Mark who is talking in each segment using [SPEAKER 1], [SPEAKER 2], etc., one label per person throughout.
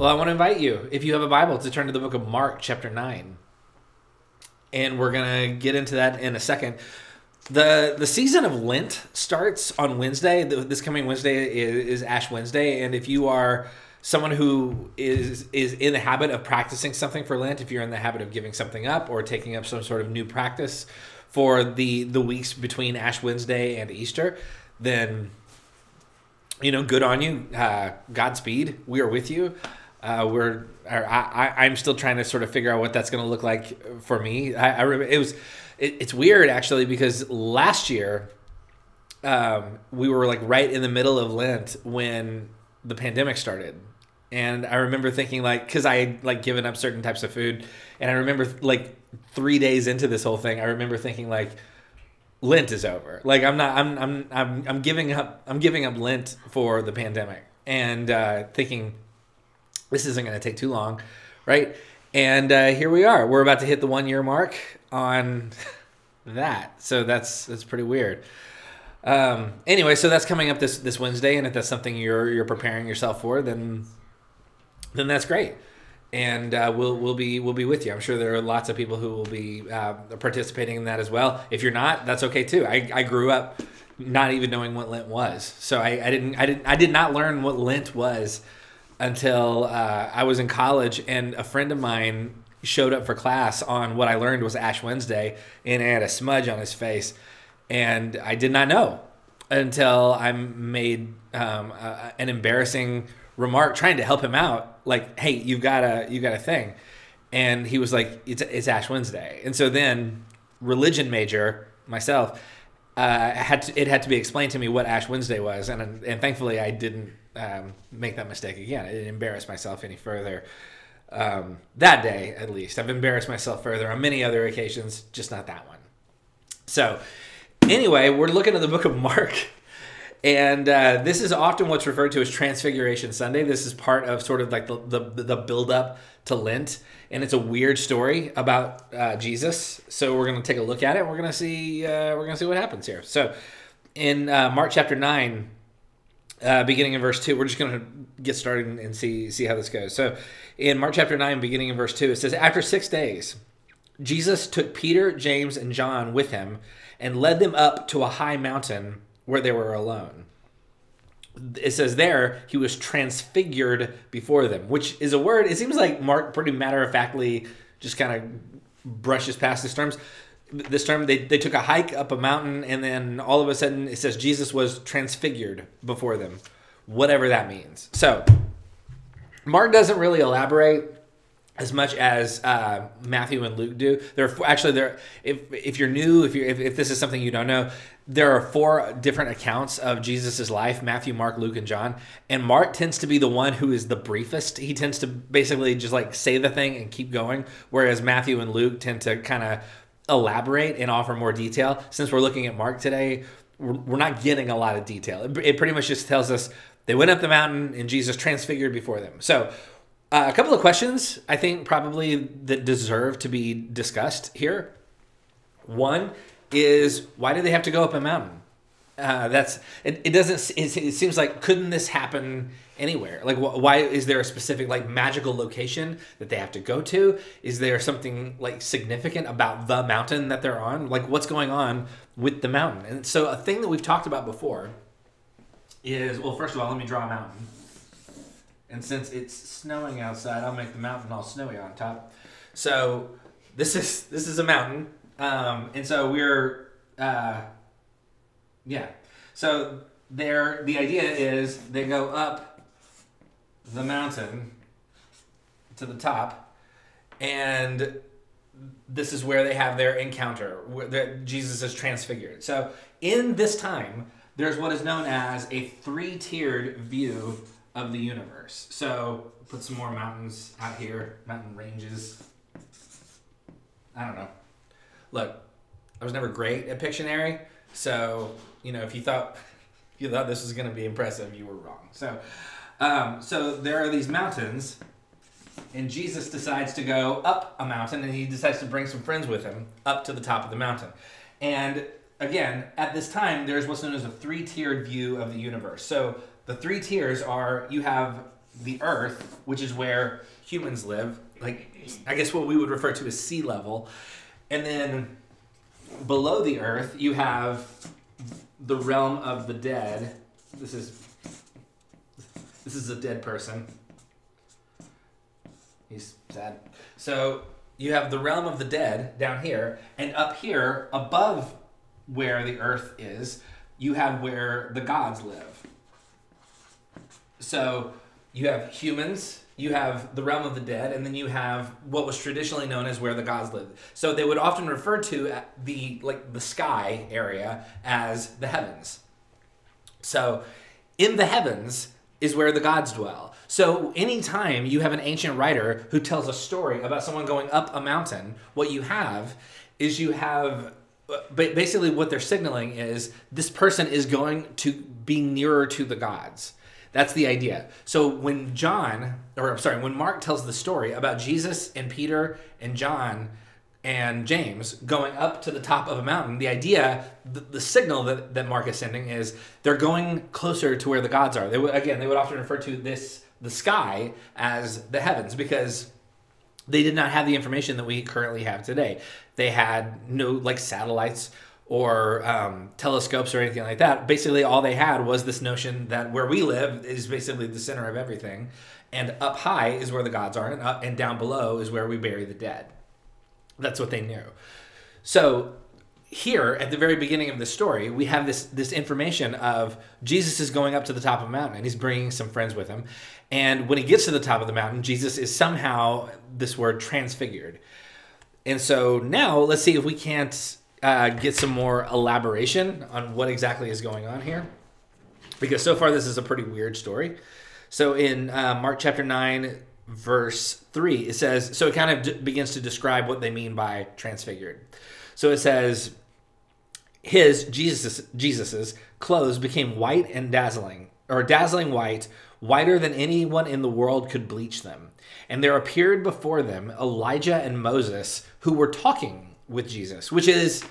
[SPEAKER 1] Well, I want to invite you, if you have a Bible, to turn to the book of Mark, chapter 9. And we're going to get into that in a second. The the season of Lent starts on Wednesday. This coming Wednesday is, is Ash Wednesday. And if you are someone who is is in the habit of practicing something for Lent, if you're in the habit of giving something up or taking up some sort of new practice for the the weeks between Ash Wednesday and Easter, then you know, good on you. Uh, Godspeed. We are with you. Uh, we're I, am still trying to sort of figure out what that's going to look like for me. I, I remember it was it, it's weird actually because last year um, we were like right in the middle of Lent when the pandemic started. And I remember thinking like, cause I had like given up certain types of food. And I remember like three days into this whole thing, I remember thinking like, Lent is over. Like I'm not, I'm, I'm, I'm, I'm giving up, I'm giving up Lent for the pandemic and uh, thinking this isn't going to take too long. Right. And uh, here we are. We're about to hit the one year mark on that. So that's, that's pretty weird. Um, anyway, so that's coming up this this Wednesday, and if that's something you're you're preparing yourself for, then then that's great, and uh, we'll we'll be we'll be with you. I'm sure there are lots of people who will be uh, participating in that as well. If you're not, that's okay too. I, I grew up not even knowing what Lent was, so I, I didn't I didn't I did not learn what Lent was until uh, I was in college, and a friend of mine showed up for class on what I learned was Ash Wednesday, and had a smudge on his face and I did not know until I made um, uh, an embarrassing remark trying to help him out. Like, hey, you've got a you got a thing, and he was like, it's it's Ash Wednesday, and so then religion major myself uh, had to, it had to be explained to me what Ash Wednesday was, and and thankfully I didn't um, make that mistake again. I didn't embarrass myself any further. Um, that day, at least, I've embarrassed myself further on many other occasions, just not that one. So, anyway, we're looking at the book of Mark. And uh, this is often what's referred to as Transfiguration Sunday. This is part of sort of like the, the, the build up to Lent. And it's a weird story about uh, Jesus. So we're going to take a look at it. We're going to see uh, we're going to see what happens here. So in uh, Mark chapter 9, uh, beginning in verse 2, we're just going to get started and see, see how this goes. So in Mark chapter 9, beginning in verse 2, it says, After six days, Jesus took Peter, James, and John with him and led them up to a high mountain where they were alone. It says there he was transfigured before them, which is a word. It seems like Mark pretty matter of factly just kind of brushes past this terms. This term they, they took a hike up a mountain and then all of a sudden it says Jesus was transfigured before them, whatever that means. So Mark doesn't really elaborate as much as uh, Matthew and Luke do. There are actually there. If if you're new, if you if, if this is something you don't know, there are four different accounts of Jesus's life: Matthew, Mark, Luke, and John. And Mark tends to be the one who is the briefest. He tends to basically just like say the thing and keep going, whereas Matthew and Luke tend to kind of elaborate and offer more detail. Since we're looking at Mark today, we're, not getting a lot of detail. It, it pretty much just tells us they went up the mountain and Jesus transfigured before them. So uh, a couple of questions I think probably that deserve to be discussed here. One is why did they have to go up a mountain? Uh, that's it, it doesn't it, it, seems like couldn't this happen anywhere. Like wh- why is there a specific like magical location that they have to go to? Is there something like significant about the mountain that they're on? Like what's going on with the mountain? And so a thing that we've talked about before is well first of all let me draw a mountain. And since it's snowing outside, I'll make the mountain all snowy on top. So this is this is a mountain, um, and so we're uh, yeah. So there, the idea is they go up the mountain to the top, and this is where they have their encounter. Where Jesus is transfigured. So in this time, there's what is known as a three-tiered view of the universe. So put some more mountains out here, mountain ranges. I don't know. Look, I was never great at Pictionary, so you know if you thought you thought this was going to be impressive, you were wrong. So, um, so there are these mountains, and Jesus decides to go up a mountain, and he decides to bring some friends with him up to the top of the mountain. And again, at this time, there's what's known as a three-tiered view of the universe. So the three tiers are you have the earth, which is where humans live, like I guess what we would refer to as sea level, and then below the earth you have the realm of the dead. This is this is a dead person. He's sad. So you have the realm of the dead down here, and up here, above where the earth is, you have where the gods live. So you have humans, you have the realm of the dead, and then you have what was traditionally known as where the gods live. So they would often refer to uh, the like the sky area as the heavens. So in the heavens is where the gods dwell. So anytime you have an ancient writer who tells a story about someone going up a mountain, what you have is you have basically what they're signaling is this person is going to be nearer to the gods. That's the idea. So when John, or I'm sorry, when Mark tells the story about Jesus and Peter and John and James going up to the top of a mountain, the idea, the, the signal that, that Mark is sending is they're going closer to where the gods are. They would, again, they would often refer to this the sky as the heavens because they did not have the information that we currently have today. They had no like satellites or um, telescopes or anything like that. Basically, all they had was this notion that where we live is basically the center of everything, and up high is where the gods are, and up and down below is where we bury the dead. That's what they knew. So here at the very beginning of the story, we have this this information of Jesus is going up to the top of a mountain and he's bringing some friends with him. And when he gets to the top of the mountain, Jesus is somehow this word transfigured. And so now let's see if we can't uh, get some more elaboration on what exactly is going on here, because so far this is a pretty weird story. So in uh, Mark chapter nine, verse three, it says so it kind of d- begins to describe what they mean by transfigured. So it says his Jesus Jesus's clothes became white and dazzling, or dazzling white, whiter than anyone in the world could bleach them. And there appeared before them Elijah and Moses, who were talking with Jesus, which is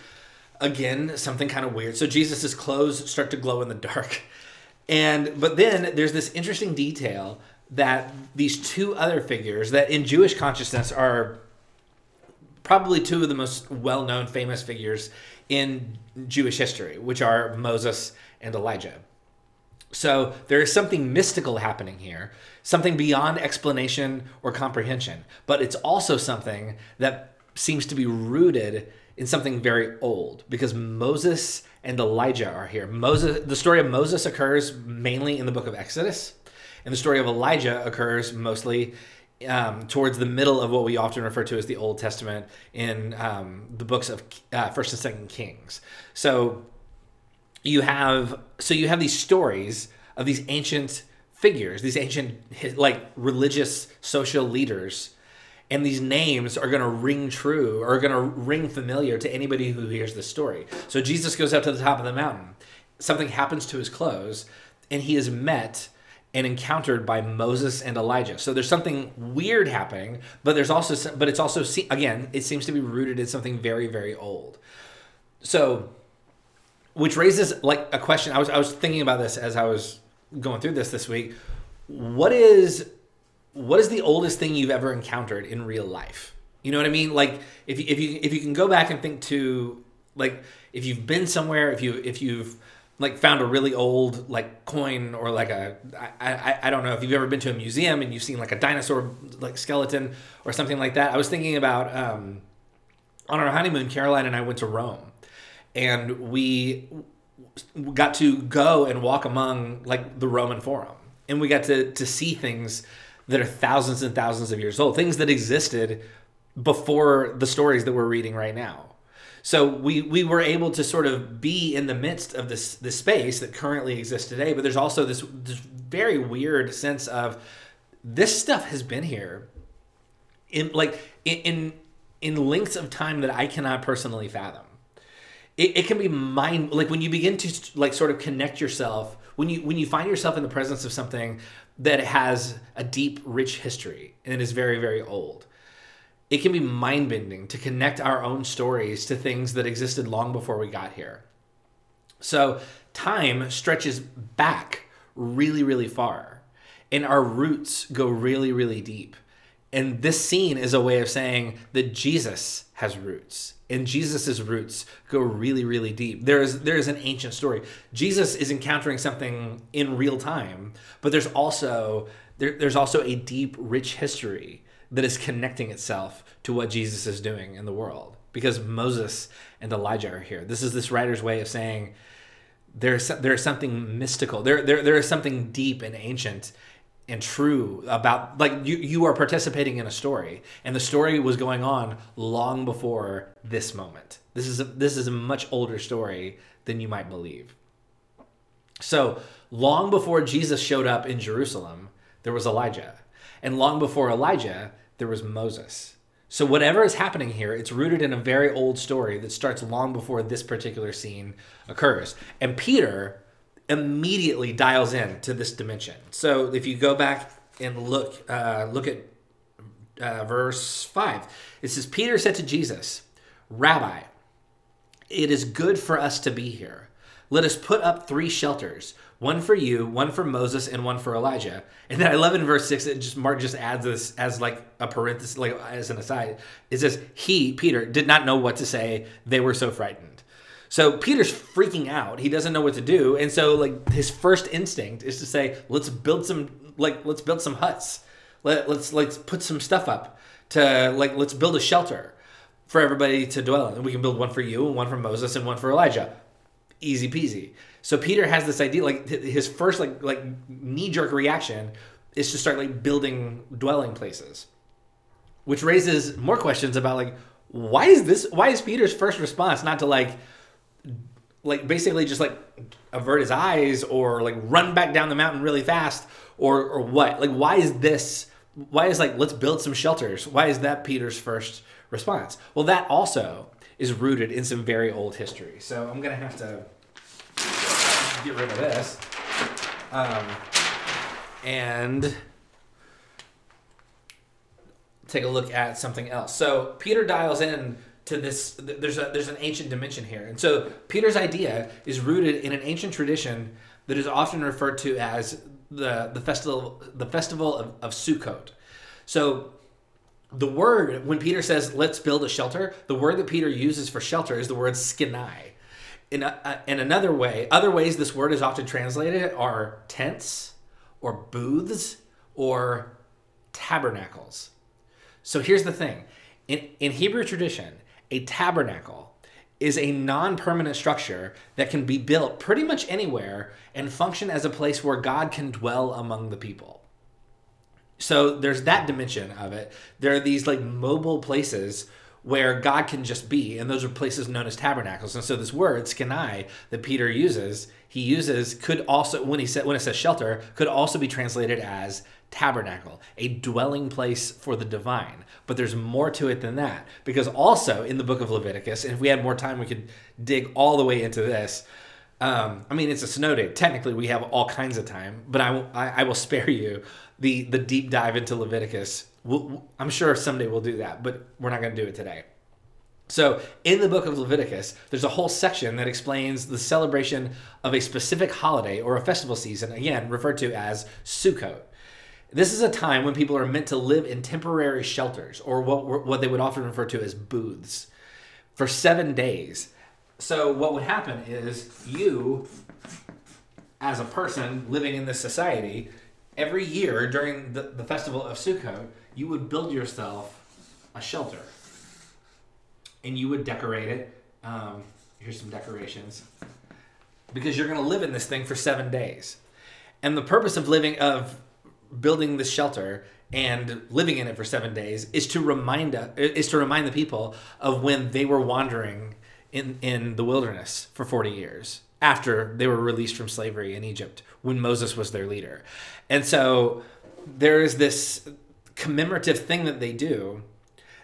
[SPEAKER 1] again something kind of weird. So Jesus's clothes start to glow in the dark. And but then there's this interesting detail that these two other figures that in Jewish consciousness are probably two of the most well-known famous figures in Jewish history, which are Moses and Elijah. So there is something mystical happening here, something beyond explanation or comprehension, but it's also something that seems to be rooted in something very old because Moses and Elijah are here. Moses the story of Moses occurs mainly in the book of Exodus, and the story of Elijah occurs mostly um, towards the middle of what we often refer to as the Old Testament in um, the books of uh, First and Second Kings. So you have so you have these stories of these ancient figures, these ancient like religious social leaders, and these names are going to ring true or going to ring familiar to anybody who hears the story. So Jesus goes up to the top of the mountain. Something happens to his clothes, and he is met and encountered by Moses and Elijah. So there's something weird happening, but there's also but it's also again, it seems to be rooted in something very very old. So which raises like a question. I was I was thinking about this as I was going through this this week. What is what is the oldest thing you've ever encountered in real life? You know what I mean? Like if you, if you if you can go back and think to like if you've been somewhere, if you if you've like found a really old like coin or like a I, I, I don't know if you've ever been to a museum and you've seen like a dinosaur like skeleton or something like that. I was thinking about um, on our honeymoon, Caroline and I went to Rome, and we got to go and walk among like the Roman Forum, and we got to to see things that are thousands and thousands of years old, things that existed before the stories that we're reading right now. So we we were able to sort of be in the midst of this this space that currently exists today, but there's also this, this very weird sense of this stuff has been here in like in in lengths of time that I cannot personally fathom. It, it can be mind like when you begin to like sort of connect yourself when you when you find yourself in the presence of something that has a deep, rich history and is very very old it can be mind bending to connect our own stories to things that existed long before we got here. So time stretches back really, really far. and our roots go really, really deep. And this scene is a way of saying that Jesus has roots. And Jesus's roots go really, really deep. There is there is an ancient story. Jesus is encountering something in real time, but there's also there, there's also a deep, rich history that is connecting itself to what Jesus is doing in the world. Because Moses and Elijah are here. This is this writer's way of saying there's there's something mystical. There there there is something deep and ancient and true about like you you are participating in a story and the story was going on long before this moment this is a, this is a much older story than you might believe so long before jesus showed up in jerusalem there was elijah and long before elijah there was moses so whatever is happening here it's rooted in a very old story that starts long before this particular scene occurs and peter immediately dials in to this dimension. So if you go back and look uh, look at uh, verse five, it says Peter said to Jesus, "Rabbi, it is good for us to be here. Let us put up three shelters." One for you, one for Moses, and one for Elijah. And then I love in verse six, it just Mark just adds this as like a parenthesis, like as an aside. It says, He, Peter, did not know what to say. They were so frightened. So Peter's freaking out. He doesn't know what to do. And so like his first instinct is to say, let's build some like let's build some huts. Let, let's let's put some stuff up to like let's build a shelter for everybody to dwell in. And we can build one for you and one for Moses and one for Elijah. Easy peasy. So Peter has this idea like his first like like knee jerk reaction is to start like building dwelling places. Which raises more questions about like why is this why is Peter's first response not to like like basically just like avert his eyes or like run back down the mountain really fast or or what? Like why is this why is like let's build some shelters? Why is that peter's first response? Well that also is rooted in some very old history. So i'm gonna have to get rid of this. Um, and take a look at something else. So peter dials in to this there's a there's an ancient dimension here. And so peter's idea is rooted in an ancient tradition that is often referred to as the the festival the festival of, of sukkot. So the word when peter says let's build a shelter the word that peter uses for shelter is the word skinai in, a, in another way other ways this word is often translated are tents or booths or tabernacles so here's the thing in, in hebrew tradition a tabernacle is a non permanent structure that can be built pretty much anywhere and function as a place where God can dwell among the people. So there's that dimension of it. There are these like mobile places where God can just be, and those are places known as tabernacles. And so this word, skenai, that Peter uses, he uses could also when he said when it says shelter, could also be translated as tabernacle, a dwelling place for the divine. But there's more to it than that. Because also in the book of Leviticus, and if we had more time, we could dig all the way into this. Um, I mean, it's a snow day. Technically, we have all kinds of time, but I, I, I will spare you the, the deep dive into Leviticus. We'll, I'm sure someday we'll do that, but we're not going to do it today. So, in the book of Leviticus, there's a whole section that explains the celebration of a specific holiday or a festival season, again, referred to as Sukkot. This is a time when people are meant to live in temporary shelters, or what, what they would often refer to as booths, for seven days. So, what would happen is you, as a person living in this society, every year during the, the festival of Sukkot, you would build yourself a shelter. And you would decorate it. Um, here's some decorations. Because you're going to live in this thing for seven days. And the purpose of living, of building this shelter and living in it for seven days is to remind us, is to remind the people of when they were wandering in in the wilderness for 40 years after they were released from slavery in Egypt when Moses was their leader. And so there is this commemorative thing that they do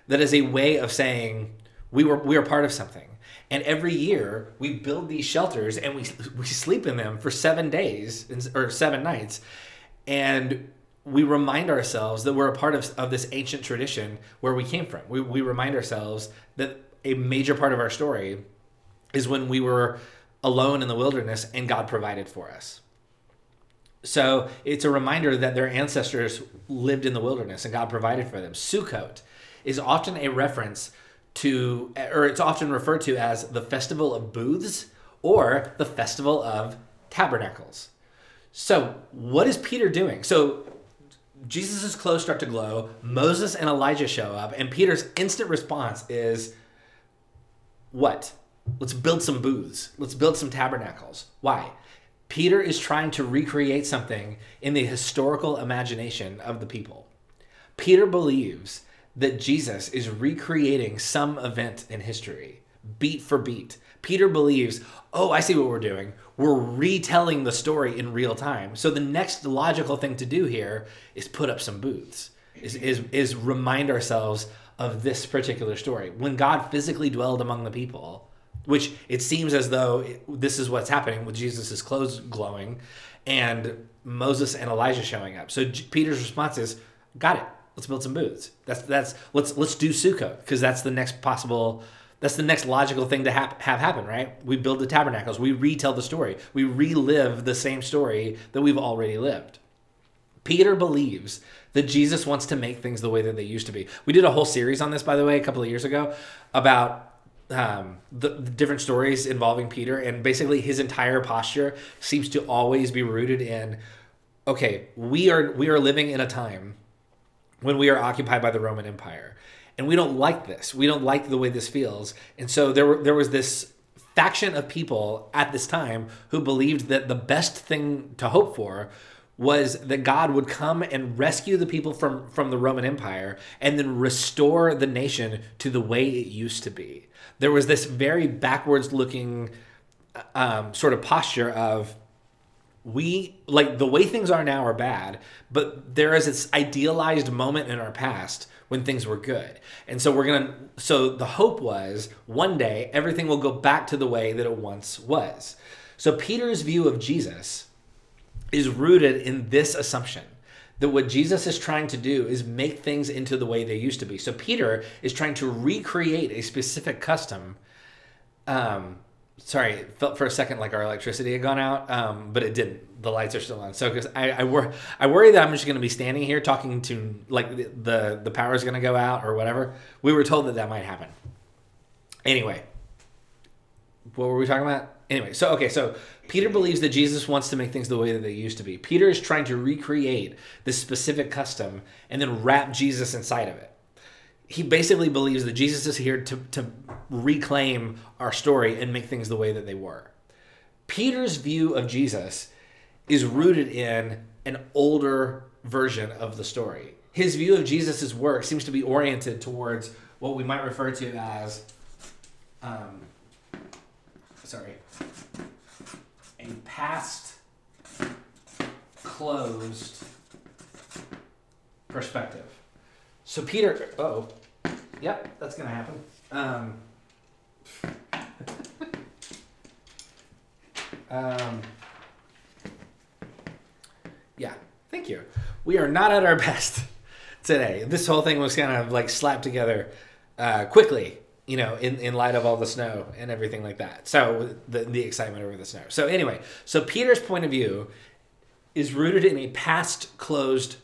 [SPEAKER 1] that is a way of saying we were we are part of something. And every year we build these shelters and we we sleep in them for 7 days or 7 nights and we remind ourselves that we're a part of, of this ancient tradition where we came from. We, we remind ourselves that a major part of our story is when we were alone in the wilderness and God provided for us. So it's a reminder that their ancestors lived in the wilderness and God provided for them. Sukkot is often a reference to, or it's often referred to as the festival of booths or the festival of tabernacles. So, what is Peter doing? So, Jesus' clothes start to glow, Moses and Elijah show up, and Peter's instant response is, What? Let's build some booths. Let's build some tabernacles. Why? Peter is trying to recreate something in the historical imagination of the people. Peter believes that Jesus is recreating some event in history, beat for beat. Peter believes, oh, I see what we're doing. We're retelling the story in real time. So the next logical thing to do here is put up some booths, is, is, is remind ourselves of this particular story. When God physically dwelled among the people, which it seems as though this is what's happening with Jesus' clothes glowing and Moses and Elijah showing up. So J- Peter's response is, "Got it. Let's build some booths. That's that's let's let's do Sukkot because that's the next possible." That's the next logical thing to hap- have happen, right? We build the tabernacles. We retell the story. We relive the same story that we've already lived. Peter believes that Jesus wants to make things the way that they used to be. We did a whole series on this, by the way, a couple of years ago about um, the, the, different stories involving Peter, and basically his entire posture seems to always be rooted in, okay, we are we are living in a time when we are occupied by the Roman Empire, and we don't like this. We don't like the way this feels, and so there were, there was this faction of people at this time who believed that the best thing to hope for was that God would come and rescue the people from from the Roman Empire and then restore the nation to the way it used to be. There was this very backwards looking um, sort of posture of we like the way things are now are bad but there is this idealized moment in our past when things were good. And so we're gonna so the hope was one day everything will go back to the way that it once was. So peter's view of jesus is rooted in this assumption that what Jesus is trying to do is make things into the way they used to be. So Peter is trying to recreate a specific custom. Um, sorry, it felt for a second like our electricity had gone out, um, but it didn't. The lights are still on. So because I, I, wor- I worry that I'm just going to be standing here talking to like the the, the power is going to go out or whatever. We were told that that might happen. Anyway, what were we talking about? Anyway, so okay, so Peter believes that Jesus wants to make things the way that they used to be. Peter is trying to recreate this specific custom and then wrap Jesus inside of it. He basically believes that Jesus is here to, to reclaim our story and make things the way that they were. Peter's view of Jesus is rooted in an older version of the story. His view of Jesus' work seems to be oriented towards what we might refer to as, um, sorry, a past closed perspective. So Peter, oh, yep, that's gonna happen. Um, um, yeah, thank you. We are not at our best today. This whole thing was kind of like slapped together uh, quickly you know, in, in light of all the snow and everything like that. So the, the excitement over the snow. So anyway, so Peter's point of view is rooted in a past closed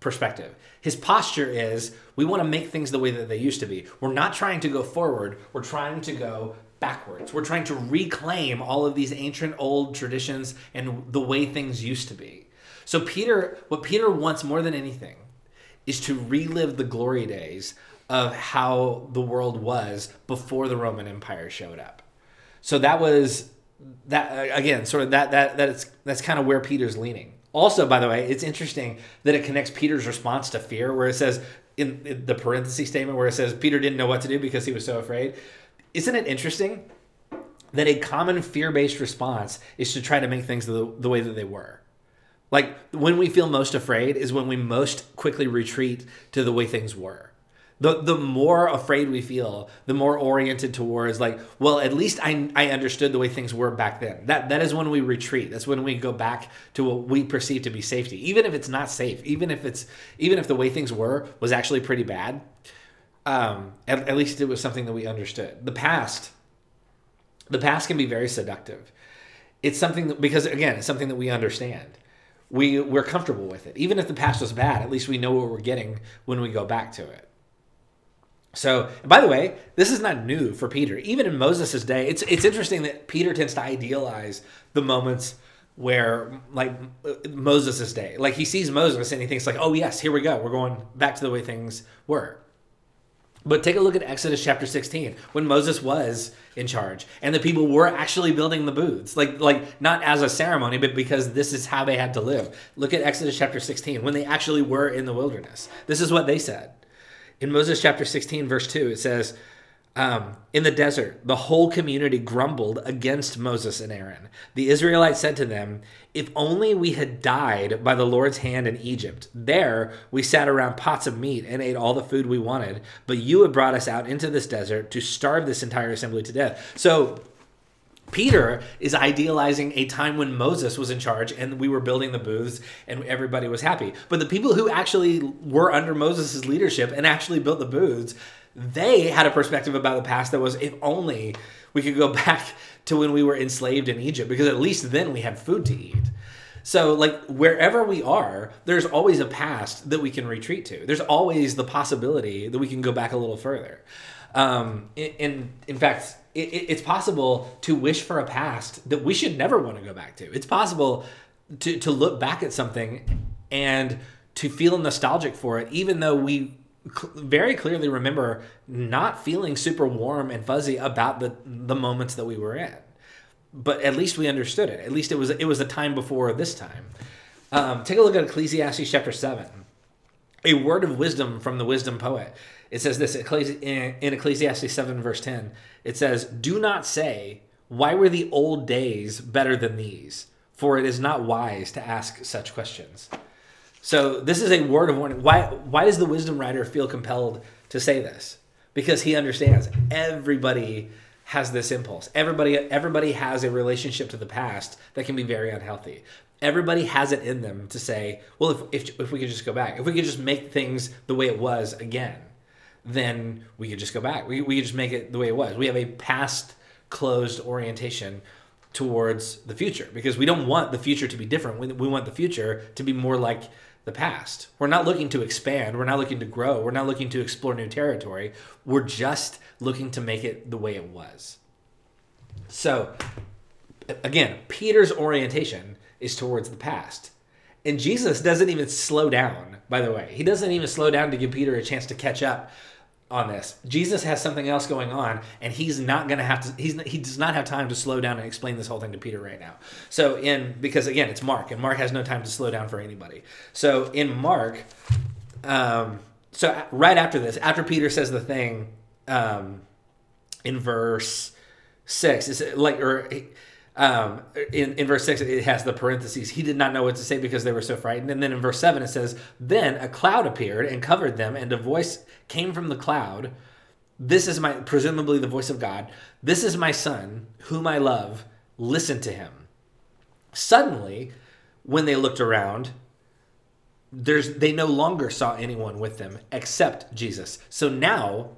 [SPEAKER 1] perspective. His posture is we want to make things the way that they used to be. We're not trying to go forward, we're trying to go backwards. We're trying to reclaim all of these ancient old traditions and the way things used to be. So Peter, what Peter wants more than anything is to relive the glory days of how the world was before the Roman Empire showed up. So that was that uh, again, sort of that that that's that's kind of where Peter's leaning. Also, by the way, it's interesting that it connects Peter's response to fear, where it says in, in the parenthesis statement where it says Peter didn't know what to do because he was so afraid. Isn't it interesting that a common fear-based response is to try to make things the, the way that they were? Like when we feel most afraid is when we most quickly retreat to the way things were the the more afraid we feel the more oriented towards like well at least i i understood the way things were back then. That that is when we retreat. That's when we go back to what we perceive to be safety. Even if it's not safe even if it's even if the way things were was actually pretty bad um at, at least it was something that we understood. The past the past can be very seductive. It's something that, because again it's something that we understand. We we're comfortable with it. Even if the past was bad, at least we know what we're getting when we go back to it. So, by the way, this is not new for Peter. Even in Moses' day, it's it's interesting that Peter tends to idealize the moments where like Moses' day. Like he sees Moses and he thinks like, "Oh yes, here we go. We're going back to the way things were." But take a look at Exodus chapter 16 when Moses was in charge and the people were actually building the booths. Like like not as a ceremony, but because this is how they had to live. Look at Exodus chapter 16 when they actually were in the wilderness. This is what they said. In Moses chapter 16 verse 2 it says, um, in the desert, the whole community grumbled against Moses and Aaron. The Israelites said to them, If only we had died by the Lord's hand in Egypt. There we sat around pots of meat and ate all the food we wanted, but you have brought us out into this desert to starve this entire assembly to death. So Peter is idealizing a time when Moses was in charge and we were building the booths and everybody was happy. But the people who actually were under Moses' leadership and actually built the booths, they had a perspective about the past that was if only we could go back to when we were enslaved in Egypt because at least then we had food to eat. So like wherever we are, there's always a past that we can retreat to. There's always the possibility that we can go back a little further. Um, in in fact, it, it's possible to wish for a past that we should never want to go back to. It's possible to to look back at something and to feel nostalgic for it, even though we very clearly remember not feeling super warm and fuzzy about the the moments that we were in. But at least we understood it. At least it was it was a time before this time. Um, take a look at Ecclesiastes chapter seven. A word of wisdom from the wisdom poet. It says this in Ecclesiastes 7, verse 10. It says, Do not say, Why were the old days better than these? For it is not wise to ask such questions. So this is a word of warning. Why why does the wisdom writer feel compelled to say this? Because he understands everybody has this impulse. Everybody everybody has a relationship to the past that can be very unhealthy. Everybody has it in them to say, well, if, if, if we could just go back, if we could just make things the way it was again, then we could just go back. We, we could just make it the way it was. We have a past closed orientation towards the future because we don't want the future to be different. We, we want the future to be more like the past. We're not looking to expand. We're not looking to grow. We're not looking to explore new territory. We're just looking to make it the way it was. So, again, Peter's orientation is towards the past. And Jesus doesn't even slow down, by the way. He doesn't even slow down to give Peter a chance to catch up on this. Jesus has something else going on, and he's not going to have to. He's he does not have time to slow down and explain this whole thing to Peter right now. So in because again it's Mark, and Mark has no time to slow down for anybody. So in Mark, um, so right after this, after Peter says the thing, um, in verse six, is like or um, in, in verse 6, it has the parentheses. He did not know what to say because they were so frightened. And then in verse 7, it says, Then a cloud appeared and covered them, and a voice came from the cloud. This is my, presumably the voice of God. This is my son, whom I love. Listen to him. Suddenly, when they looked around, there's they no longer saw anyone with them except Jesus. So now,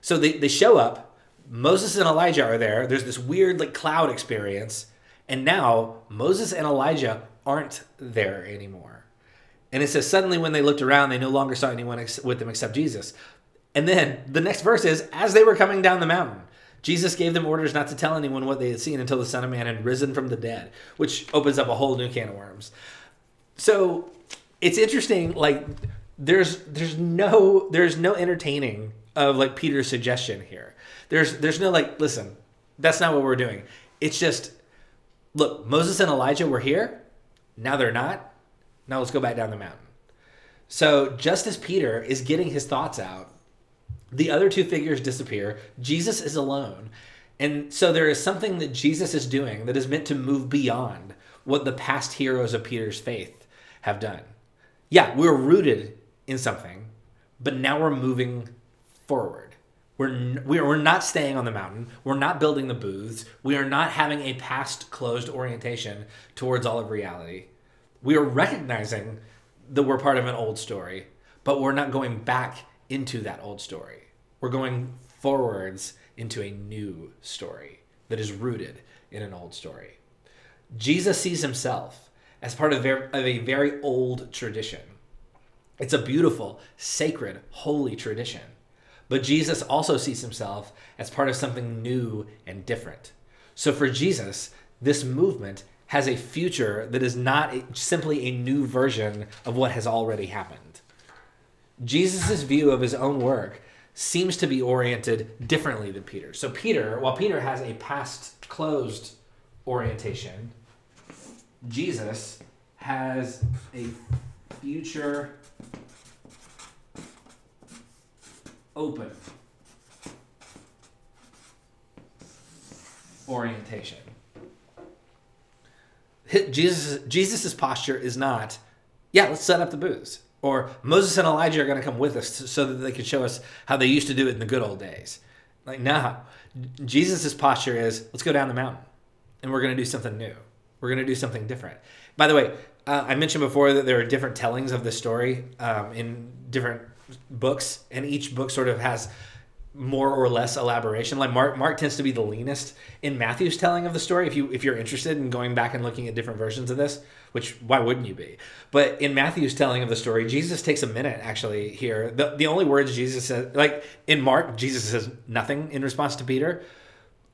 [SPEAKER 1] so they, they show up Moses and Elijah are there. There's this weird like cloud experience. And now Moses and Elijah aren't there anymore. And it says, suddenly when they looked around, they no longer saw anyone ex- with them except Jesus. And then the next verse is, as they were coming down the mountain, Jesus gave them orders not to tell anyone what they had seen until the Son of Man had risen from the dead, which opens up a whole new can of worms. So it's interesting, like there's there's no there's no entertaining of like Peter's suggestion here. There's there's no like, listen, that's not what we're doing. It's just look, Moses and Elijah were here. Now they're not. Now let's go back down the mountain. So just as Peter is getting his thoughts out, the other two figures disappear. Jesus is alone. And so there is something that Jesus is doing that is meant to move beyond what the past heroes of Peter's faith have done. Yeah, we're rooted in something, but now we're moving forward. We're, we're not staying on the mountain. We're not building the booths. We are not having a past closed orientation towards all of reality. We are recognizing that we're part of an old story, but we're not going back into that old story. We're going forwards into a new story that is rooted in an old story. Jesus sees himself as part of, a very old tradition. It's a beautiful, sacred, holy tradition. But Jesus also sees himself as part of something new and different. So for Jesus, this movement has a future that is not simply a new version of what has already happened. Jesus' view of his own work seems to be oriented differently than Peter. So Peter, while Peter has a past closed orientation, Jesus has a future open orientation. Jesus Jesus's posture is not, yeah, let's set up the booths. Or Moses and Elijah are going to come with us so that they can show us how they used to do it in the good old days. Like, no. Jesus's posture is, let's go down the mountain and we're going to do something new. We're going to do something different. By the way, uh, I mentioned before that there are different tellings of the story um, in different books, and each book sort of has more or less elaboration. Like Mark, Mark tends to be the leanest in Matthew's telling of the story. If you if you're interested in going back and looking at different versions of this, which why wouldn't you be? But in Matthew's telling of the story, Jesus takes a minute actually here. The the only words Jesus says, like in Mark, Jesus says nothing in response to Peter.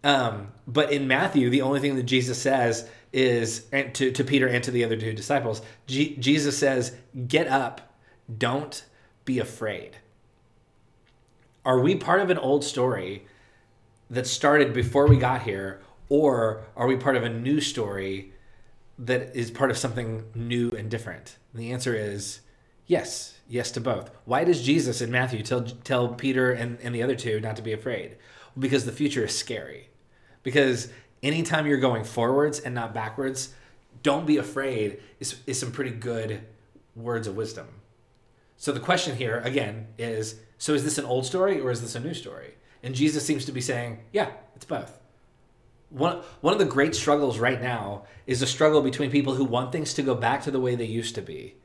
[SPEAKER 1] Um, but in Matthew, the only thing that Jesus says is and to, to Peter and to the other two disciples, G- Jesus says, "Get up, don't be afraid." Are we part of an old story that started before we got here, or are we part of a new story that is part of something new and different? And the answer is yes, yes to both. Why does Jesus in Matthew tell, tell Peter and, and the other two not to be afraid? Because the future is scary. Because anytime you're going forwards and not backwards, don't be afraid is, is some pretty good words of wisdom. So the question here, again, is so is this an old story or is this a new story? And Jesus seems to be saying, yeah, it's both. One, one of the great struggles right now is a struggle between people who want things to go back to the way they used to be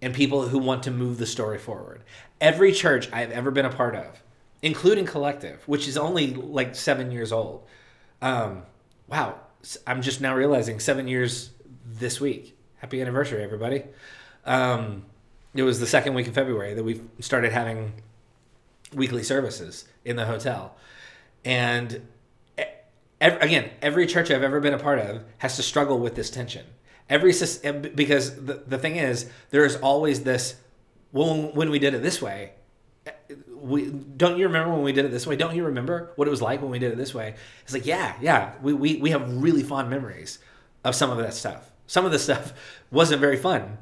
[SPEAKER 1] and people who want to move the story forward. Every church I've ever been a part of, including Collective, which is only like seven years old. Um, wow, I'm just now realizing seven years this week. Happy anniversary, everybody. Um, it was the second week of February that we started having weekly services in the hotel. And again, every church I've ever been a part of has to struggle with this tension. Every because the, the thing is, there is always this. Well, when we did it this way, we don't you remember when we did it this way? Don't you remember what it was like when we did it this way? It's like yeah, yeah. We we we have really fond memories of some of that stuff. Some of the stuff wasn't very fun,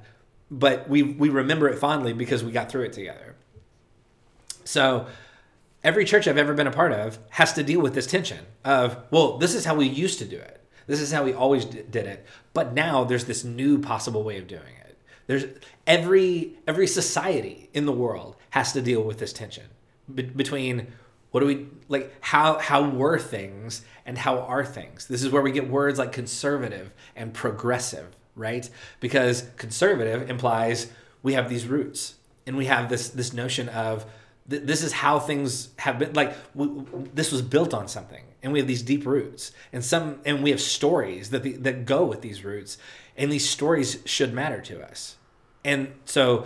[SPEAKER 1] but we we remember it fondly because we got through it together. So every church I've ever been a part of has to deal with this tension of, well, this is how we used to do it. This is how we always did it. But now there's this new possible way of doing it. There's every every society in the world has to deal with this tension be- between what do we like how how were things and how are things this is where we get words like conservative and progressive right? Because conservative implies we have these roots and we have this this notion of this is how things have been like this was built on something and we have these deep roots and some and we have stories that the, that go with these roots and these stories should matter to us. And so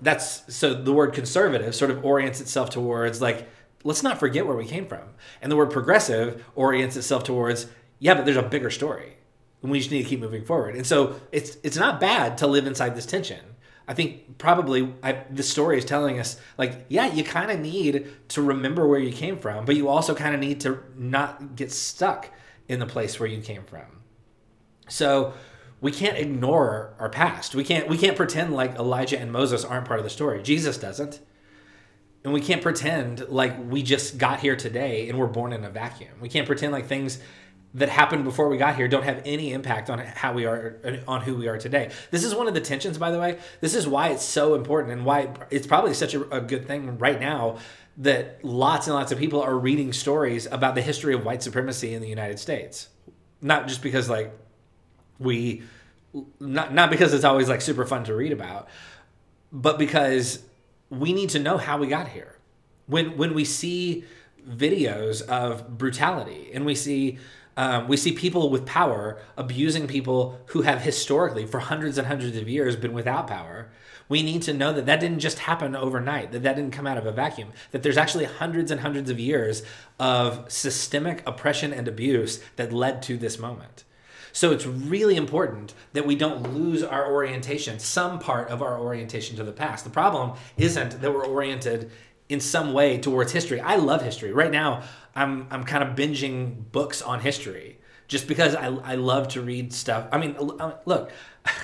[SPEAKER 1] that's so the word conservative sort of orients itself towards like let's not forget where we came from. And the word progressive orients itself towards yeah but there's a bigger story and we just need to keep moving forward and so it's it's not bad to live inside this tension I think probably I, the story is telling us like, yeah, you kind of need to remember where you came from, but you also kind of need to not get stuck in the place where you came from. So we can't ignore our past. We can't we can't pretend like Elijah and Moses aren't part of the story. Jesus doesn't. And we can't pretend like we just got here today and we're born in a vacuum. We can't pretend like things that happened before we got here don't have any impact on how we are on who we are today. This is one of the tensions, by the way. This is why it's so important and why it's probably such a, a good thing right now that lots and lots of people are reading stories about the history of white supremacy in the United States. Not just because like we not not because it's always like super fun to read about, but because we need to know how we got here. When when we see videos of brutality and we see Um, we see people with power abusing people who have historically, for hundreds and hundreds of years, been without power. We need to know that that didn't just happen overnight, that that didn't come out of a vacuum, that there's actually hundreds and hundreds of years of systemic oppression and abuse that led to this moment. So it's really important that we don't lose our orientation, some part of our orientation to the past. The problem isn't that we're oriented in some way towards history. I love history. Right now, I'm I'm kind of binging books on history just because I, I love to read stuff. I mean, um, look,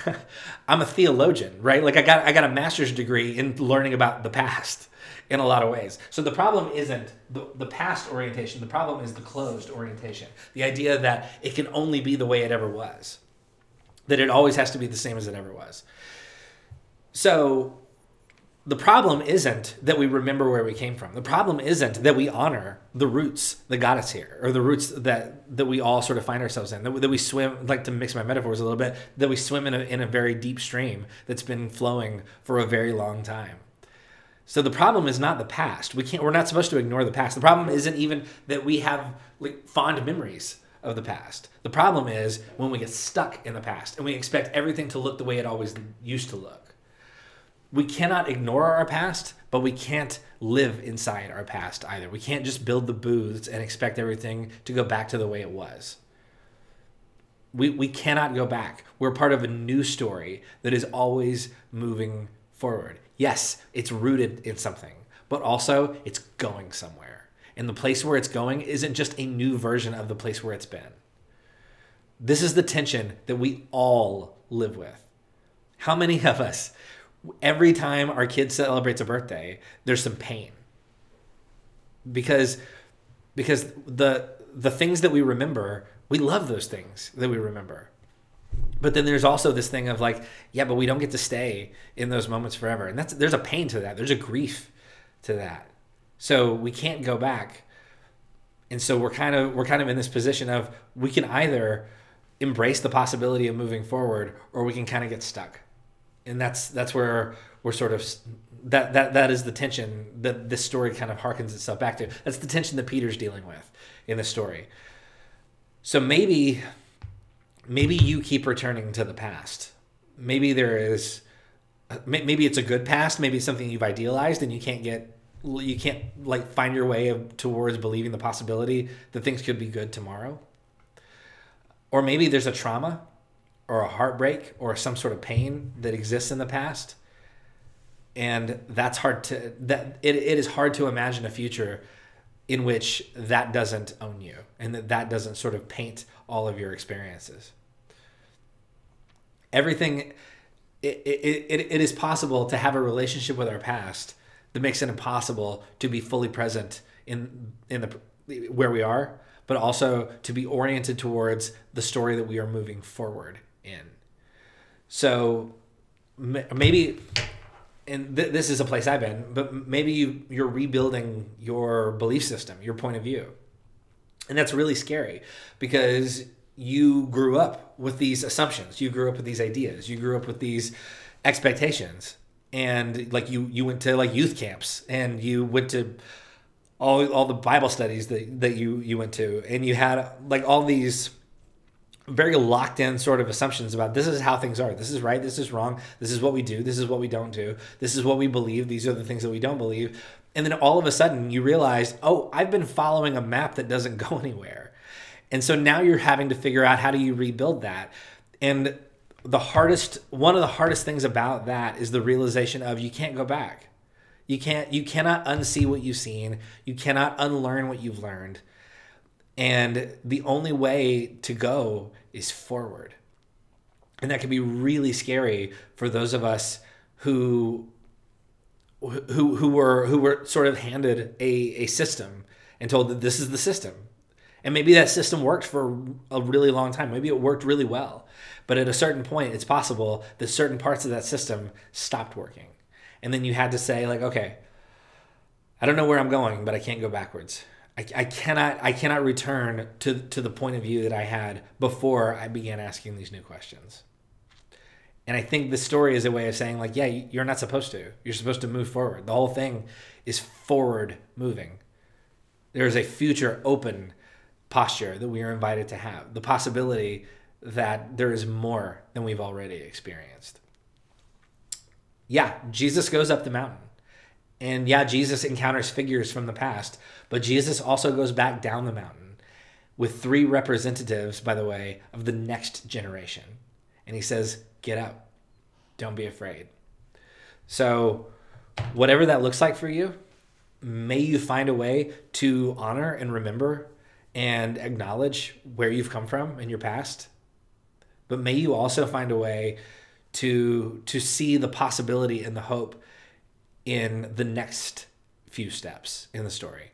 [SPEAKER 1] I'm a theologian, right? Like I got I got a master's degree in learning about the past in a lot of ways. So the problem isn't the, the past orientation, the problem is the closed orientation. The idea that it can only be the way it ever was, that it always has to be the same as it ever was. So the problem isn't that we remember where we came from. The problem isn't that we honor the roots that got us here, or the roots that that we all sort of find ourselves in. That, we, that we swim, like to mix my metaphors a little bit, that we swim in a, in a very deep stream that's been flowing for a very long time. So the problem is not the past. We can't. We're not supposed to ignore the past. The problem isn't even that we have like fond memories of the past. The problem is when we get stuck in the past and we expect everything to look the way it always used to look. We cannot ignore our past, but we can't live inside our past either. We can't just build the booths and expect everything to go back to the way it was. We, we cannot go back. We're part of a new story that is always moving forward yes, it's rooted in something, but also it's going somewhere. And the place where it's going isn't just a new version of the place where it's been. This is the tension that we all live with. How many of us, every time our kid celebrates a birthday, there's some pain? Because because the the things that we remember, we love those things that we remember. But then there's also this thing of like, yeah, but we don't get to stay in those moments forever. And that's there's a pain to that. There's a grief to that. So we can't go back. And so we're kind of we're kind of in this position of we can either embrace the possibility of moving forward or we can kind of get stuck. And that's that's where we're sort of that that that is the tension that this story kind of harkens itself back to. That's the tension that Peter's dealing with in the story. So maybe maybe you keep returning to the past. Maybe there is maybe it's a good past, maybe something you've idealized and you can't get you can't like find your way towards believing the possibility that things could be good tomorrow. Or maybe there's a trauma or a heartbreak or some sort of pain that exists in the past. And that's hard to that it, it is hard to imagine a future in which that doesn't own you and that that doesn't sort of paint all of your experiences everything it, it, it, it is possible to have a relationship with our past that makes it impossible to be fully present in in the where we are but also to be oriented towards the story that we are moving forward in. So maybe and th- this is a place I've been, but maybe you you're rebuilding your belief system, your point of view, and that's really scary because you grew up with these assumptions. You grew up with these ideas. You grew up with these expectations. And like you you went to like youth camps and you went to all all the bible studies that that you you went to. And you had like all these very locked in sort of assumptions about this is how things are this is right this is wrong this is what we do this is what we don't do this is what we believe these are the things that we don't believe and then all of a sudden you realize oh i've been following a map that doesn't go anywhere and so now you're having to figure out how do you rebuild that. And the hardest one of the hardest things about that is the realization of you can't go back. You can't you cannot unsee what you've seen. You cannot unlearn what you've learned. And the only way to go is forward. And that can be really scary for those of us who who who were who were sort of handed a, a system and told that this is the system and maybe that system worked for a really long time. Maybe it worked really well. But at a certain point, it's possible that certain parts of that system stopped working. And then you had to say, like, okay, I don't know where I'm going, but I can't go backwards. I, cannot I cannot return to, to the point of view that I had before I began asking these new questions. And I think the story is a way of saying, like, yeah, you're not supposed to. You're supposed to move forward. The whole thing is forward moving. There is a future open posture that we are invited to have, the possibility that there is more than we've already experienced. Yeah, Jesus goes up the mountain. And yeah, Jesus encounters figures from the past, but Jesus also goes back down the mountain with three representatives, by the way, of the next generation. And he says, Get up, don't be afraid. So, whatever that looks like for you, may you find a way to honor and remember and acknowledge where you've come from in your past. But may you also find a way to to see the possibility and the hope in the next few steps in the story.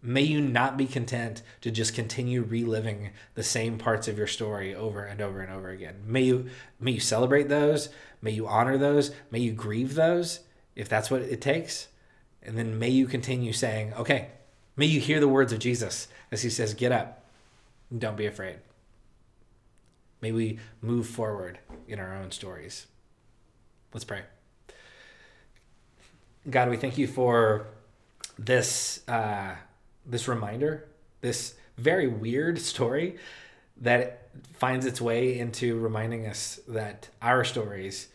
[SPEAKER 1] May you not be content to just continue reliving the same parts of your story over and over and over again. May you may you celebrate those, may you honor those, may you grieve those if that's what it takes. And then may you continue saying, "Okay, may you hear the words of Jesus as he says, "Get up. Don't be afraid." May we move forward in our own stories. Let's pray. God, we thank you for this uh, this reminder, this very weird story that finds its way into reminding us that our stories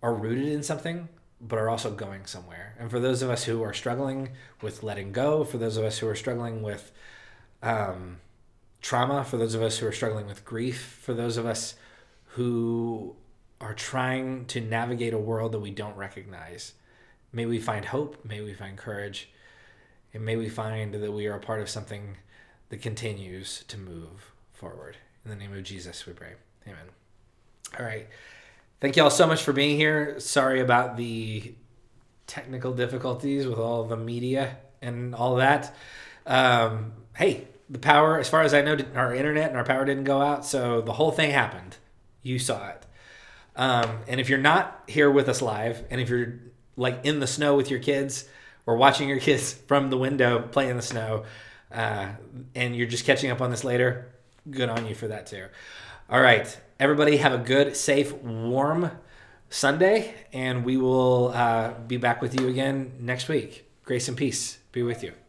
[SPEAKER 1] are rooted in something, but are also going somewhere. And for those of us who are struggling with letting go, for those of us who are struggling with um, trauma, for those of us who are struggling with grief, for those of us who are trying to navigate a world that we don't recognize. May we find hope, may we find courage, and may we find that we are a part of something that continues to move forward. In the name of Jesus, we pray. Amen. All right. Thank you all so much for being here. Sorry about the technical difficulties with all the media and all that. Um, hey, the power, as far as I know, our internet and our power didn't go out, so the whole thing happened. You saw it. Um, and if you're not here with us live, and if you're like in the snow with your kids or watching your kids from the window play in the snow, uh, and you're just catching up on this later, good on you for that too. All right, everybody, have a good, safe, warm Sunday, and we will uh, be back with you again next week. Grace and peace be with you.